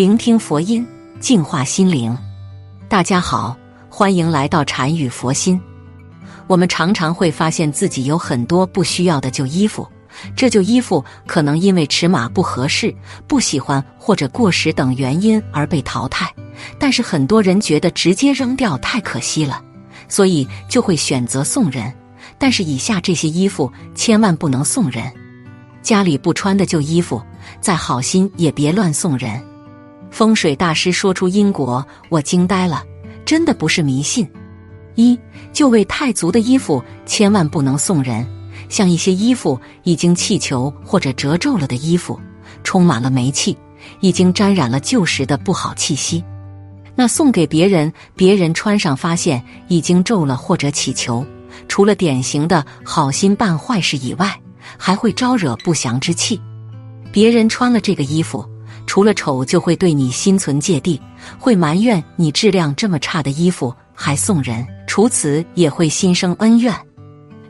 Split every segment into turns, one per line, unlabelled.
聆听佛音，净化心灵。大家好，欢迎来到禅语佛心。我们常常会发现自己有很多不需要的旧衣服，这旧衣服可能因为尺码不合适、不喜欢或者过时等原因而被淘汰。但是很多人觉得直接扔掉太可惜了，所以就会选择送人。但是以下这些衣服千万不能送人：家里不穿的旧衣服，再好心也别乱送人。风水大师说出因果，我惊呆了，真的不是迷信。一就位太足的衣服千万不能送人，像一些衣服已经气球或者褶皱了的衣服，充满了霉气，已经沾染了旧时的不好气息。那送给别人，别人穿上发现已经皱了或者起球，除了典型的好心办坏事以外，还会招惹不祥之气。别人穿了这个衣服。除了丑，就会对你心存芥蒂，会埋怨你质量这么差的衣服还送人；除此，也会心生恩怨。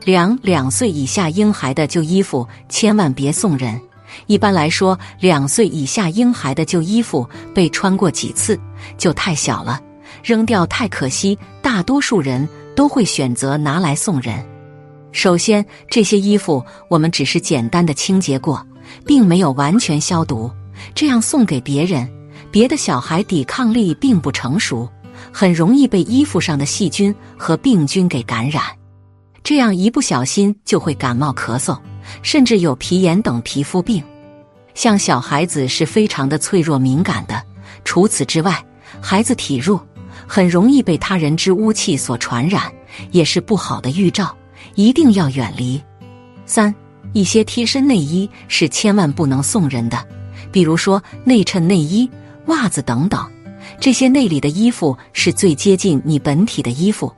两两岁以下婴孩的旧衣服千万别送人。一般来说，两岁以下婴孩的旧衣服被穿过几次就太小了，扔掉太可惜。大多数人都会选择拿来送人。首先，这些衣服我们只是简单的清洁过，并没有完全消毒。这样送给别人，别的小孩抵抗力并不成熟，很容易被衣服上的细菌和病菌给感染。这样一不小心就会感冒、咳嗽，甚至有皮炎等皮肤病。像小孩子是非常的脆弱敏感的。除此之外，孩子体弱，很容易被他人之污气所传染，也是不好的预兆，一定要远离。三，一些贴身内衣是千万不能送人的。比如说内衬、内衣、袜子等等，这些内里的衣服是最接近你本体的衣服，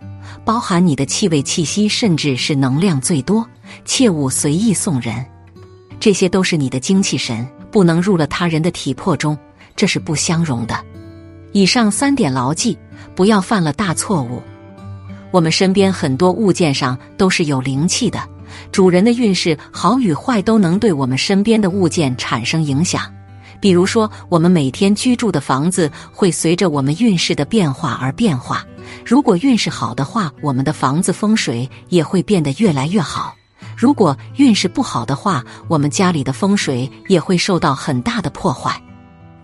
包含你的气味、气息，甚至是能量最多，切勿随意送人。这些都是你的精气神，不能入了他人的体魄中，这是不相容的。以上三点牢记，不要犯了大错误。我们身边很多物件上都是有灵气的，主人的运势好与坏都能对我们身边的物件产生影响。比如说，我们每天居住的房子会随着我们运势的变化而变化。如果运势好的话，我们的房子风水也会变得越来越好；如果运势不好的话，我们家里的风水也会受到很大的破坏。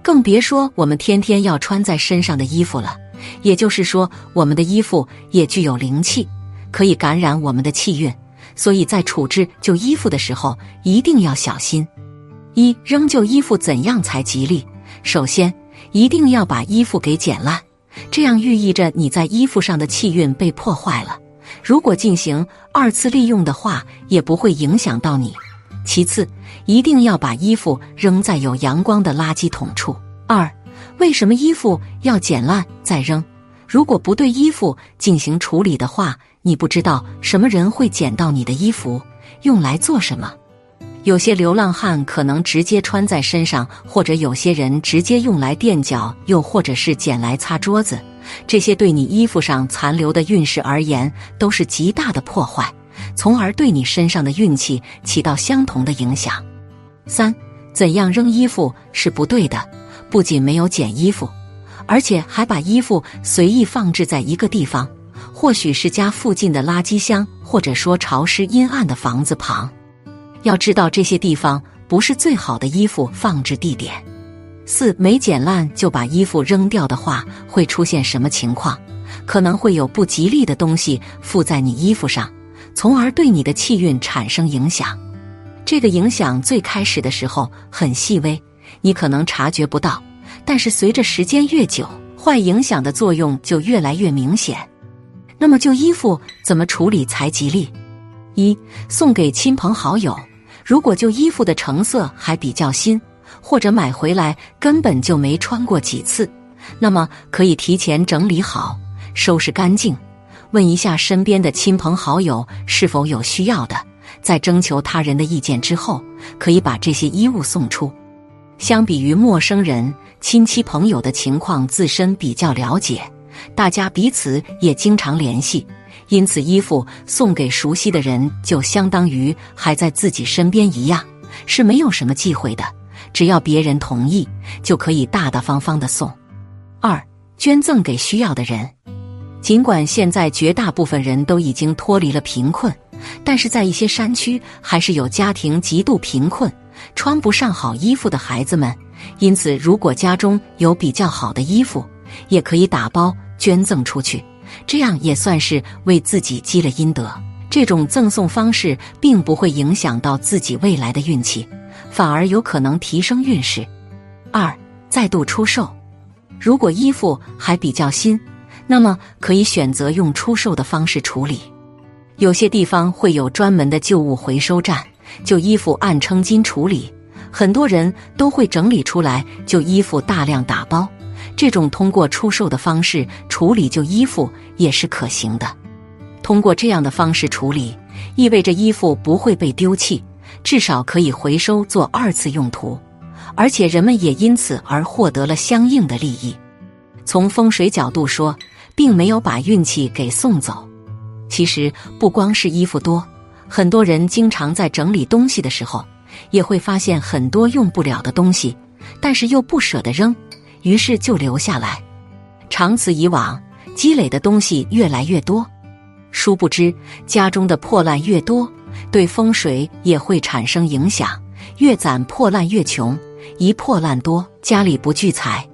更别说我们天天要穿在身上的衣服了。也就是说，我们的衣服也具有灵气，可以感染我们的气运。所以在处置旧衣服的时候，一定要小心。一扔旧衣服怎样才吉利？首先，一定要把衣服给剪烂，这样寓意着你在衣服上的气运被破坏了。如果进行二次利用的话，也不会影响到你。其次，一定要把衣服扔在有阳光的垃圾桶处。二，为什么衣服要剪烂再扔？如果不对衣服进行处理的话，你不知道什么人会捡到你的衣服，用来做什么。有些流浪汉可能直接穿在身上，或者有些人直接用来垫脚，又或者是捡来擦桌子。这些对你衣服上残留的运势而言，都是极大的破坏，从而对你身上的运气起到相同的影响。三，怎样扔衣服是不对的？不仅没有捡衣服，而且还把衣服随意放置在一个地方，或许是家附近的垃圾箱，或者说潮湿阴暗的房子旁。要知道这些地方不是最好的衣服放置地点。四没剪烂就把衣服扔掉的话，会出现什么情况？可能会有不吉利的东西附在你衣服上，从而对你的气运产生影响。这个影响最开始的时候很细微，你可能察觉不到，但是随着时间越久，坏影响的作用就越来越明显。那么旧衣服怎么处理才吉利？一送给亲朋好友。如果旧衣服的成色还比较新，或者买回来根本就没穿过几次，那么可以提前整理好，收拾干净，问一下身边的亲朋好友是否有需要的，在征求他人的意见之后，可以把这些衣物送出。相比于陌生人，亲戚朋友的情况自身比较了解，大家彼此也经常联系。因此，衣服送给熟悉的人，就相当于还在自己身边一样，是没有什么忌讳的。只要别人同意，就可以大大方方的送。二、捐赠给需要的人。尽管现在绝大部分人都已经脱离了贫困，但是在一些山区还是有家庭极度贫困、穿不上好衣服的孩子们。因此，如果家中有比较好的衣服，也可以打包捐赠出去，这样也算是为自己积了阴德。这种赠送方式并不会影响到自己未来的运气，反而有可能提升运势。二、再度出售。如果衣服还比较新。那么可以选择用出售的方式处理，有些地方会有专门的旧物回收站，旧衣服按称斤处理，很多人都会整理出来旧衣服大量打包。这种通过出售的方式处理旧衣服也是可行的。通过这样的方式处理，意味着衣服不会被丢弃，至少可以回收做二次用途，而且人们也因此而获得了相应的利益。从风水角度说。并没有把运气给送走。其实不光是衣服多，很多人经常在整理东西的时候，也会发现很多用不了的东西，但是又不舍得扔，于是就留下来。长此以往，积累的东西越来越多。殊不知，家中的破烂越多，对风水也会产生影响。越攒破烂越穷，一破烂多，家里不聚财。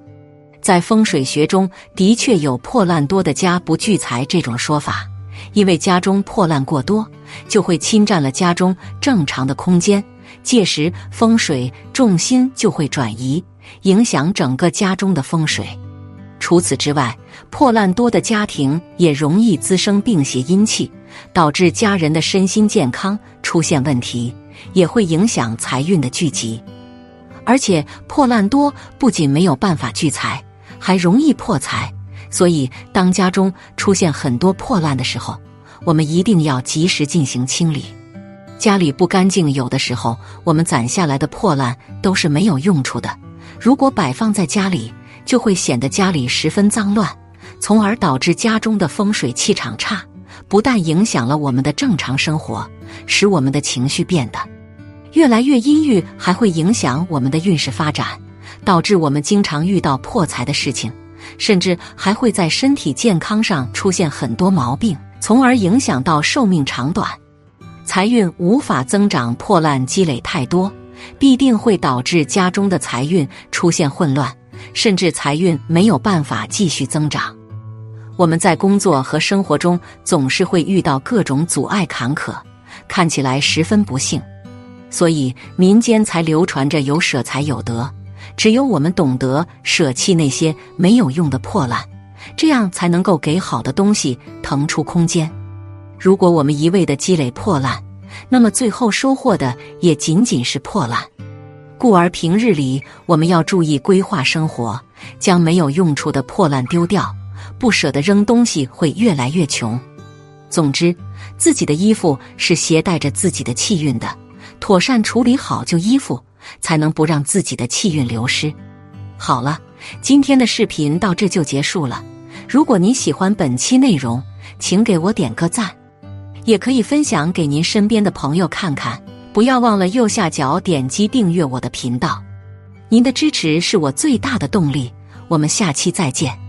在风水学中，的确有“破烂多的家不聚财”这种说法，因为家中破烂过多，就会侵占了家中正常的空间，届时风水重心就会转移，影响整个家中的风水。除此之外，破烂多的家庭也容易滋生病邪阴气，导致家人的身心健康出现问题，也会影响财运的聚集。而且，破烂多不仅没有办法聚财。还容易破财，所以当家中出现很多破烂的时候，我们一定要及时进行清理。家里不干净，有的时候我们攒下来的破烂都是没有用处的。如果摆放在家里，就会显得家里十分脏乱，从而导致家中的风水气场差，不但影响了我们的正常生活，使我们的情绪变得越来越阴郁，还会影响我们的运势发展。导致我们经常遇到破财的事情，甚至还会在身体健康上出现很多毛病，从而影响到寿命长短，财运无法增长。破烂积累太多，必定会导致家中的财运出现混乱，甚至财运没有办法继续增长。我们在工作和生活中总是会遇到各种阻碍坎坷，看起来十分不幸，所以民间才流传着有舍才有得。只有我们懂得舍弃那些没有用的破烂，这样才能够给好的东西腾出空间。如果我们一味的积累破烂，那么最后收获的也仅仅是破烂。故而平日里我们要注意规划生活，将没有用处的破烂丢掉，不舍得扔东西会越来越穷。总之，自己的衣服是携带着自己的气运的，妥善处理好旧衣服。才能不让自己的气运流失。好了，今天的视频到这就结束了。如果你喜欢本期内容，请给我点个赞，也可以分享给您身边的朋友看看。不要忘了右下角点击订阅我的频道，您的支持是我最大的动力。我们下期再见。